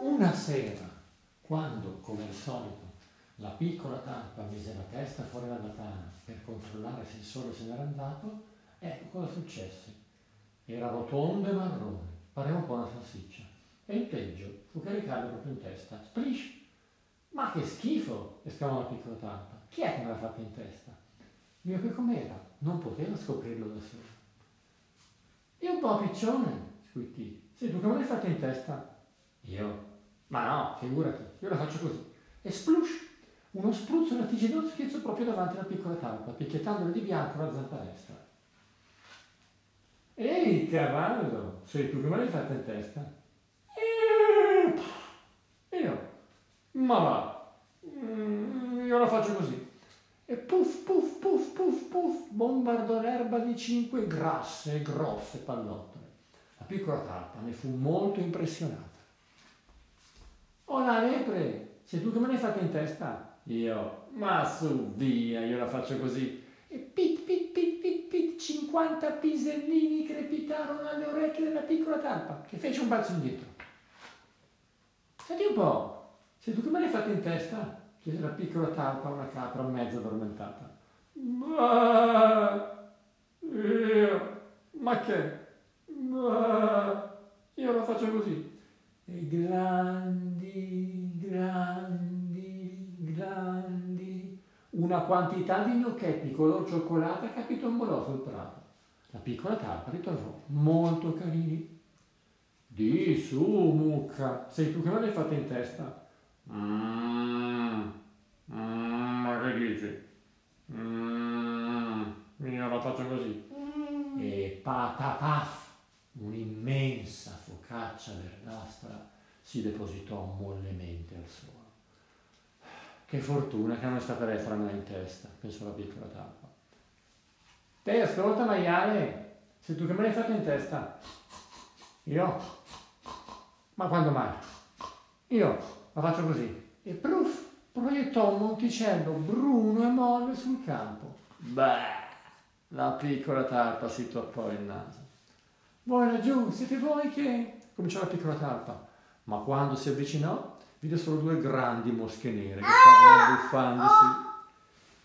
Una sera, quando, come al solito, la piccola talpa mise la testa fuori dalla tana per controllare se il sole se n'era andato, ecco cosa successe. Era rotondo e marrone, pareva un po' una salsiccia. E il peggio fu caricarlo proprio in testa. Splish! Ma che schifo! esclamò la piccola talpa. Chi è che me l'ha fatta in testa? Io che com'era? Non poteva scoprirlo da solo. E un po' piccione, squittì. Sei tu che me l'hai fatta in testa? Io? Ma no, figurati, io la faccio così. E splush! Uno spruzzo lattiginoso schizzò proprio davanti alla piccola talpa, picchiettandole di bianco la zampa destra. Ehi, cavallo, sei tu che me l'hai fatta in testa? Io? Ma va, mm, io la faccio così. E puff, puff, puff, puff, puff, bombardò l'erba di cinque grasse e grosse pallottole. La piccola talpa ne fu molto impressionata. Oh la lepre, sei tu che me l'hai fatta in testa? Io, ma su via, io la faccio così. E pit, pit, pit, pit, pit, 50 pisellini crepitarono alle orecchie della piccola talpa, che fece un balzo indietro. Senti un po', sei tu che me l'hai fatta in testa? chiese la piccola talpa a una capra mezzo addormentata. Ma io, ma che? Ma io la faccio così. E grandi, grandi, grandi, una quantità di gnocchetti color cioccolata capitombolò sul prato. La piccola talpa ritrovò molto carini. Di su, mucca, sei tu che me l'hai fatta in testa? Mmm, mm, ma che dici? Mmm, io la faccio così. E patapaf, un'immensa focaccia verdastra si depositò mollemente al suolo. Che fortuna che non è stata fra in testa, pensò la piccola talpa. Te, ascolta, maiale, sei tu che me l'hai fatta in testa? Io? Ma quando mai? Io la faccio così. E proof, proiettò un monticello bruno e molle sul campo. Beh, la piccola talpa si toppò il naso. Voi laggiù, siete voi che... cominciò la piccola talpa. Ma quando si avvicinò, vide solo due grandi mosche nere che stavano buffandosi.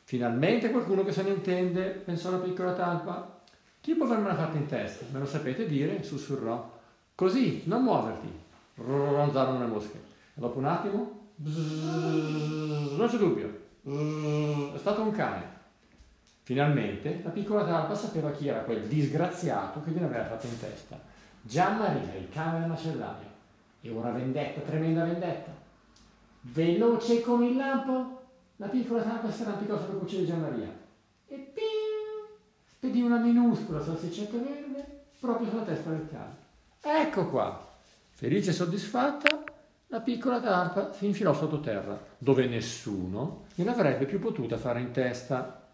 Finalmente qualcuno che se ne intende, pensò la piccola talpa. Chi può avermela fatta in testa? Me lo sapete dire? sussurrò. Così, non muoverti ronzarono le mosche. E dopo un attimo, bzzz, non c'è dubbio, bzzz, è stato un cane. Finalmente la piccola talpa sapeva chi era quel disgraziato che gliene aveva fatto in testa. Gian Maria, il cane del macellaio. E ora vendetta, tremenda vendetta. Veloce come il lampo, la piccola talpa si arrampicò sulla cuccia di Gian Maria. E ping! Spedì una minuscola salsicetta verde proprio sulla testa del cane. Ecco qua, Felice e soddisfatta, la piccola tarpa si infilò sottoterra, dove nessuno gliel'avrebbe più potuta fare in testa.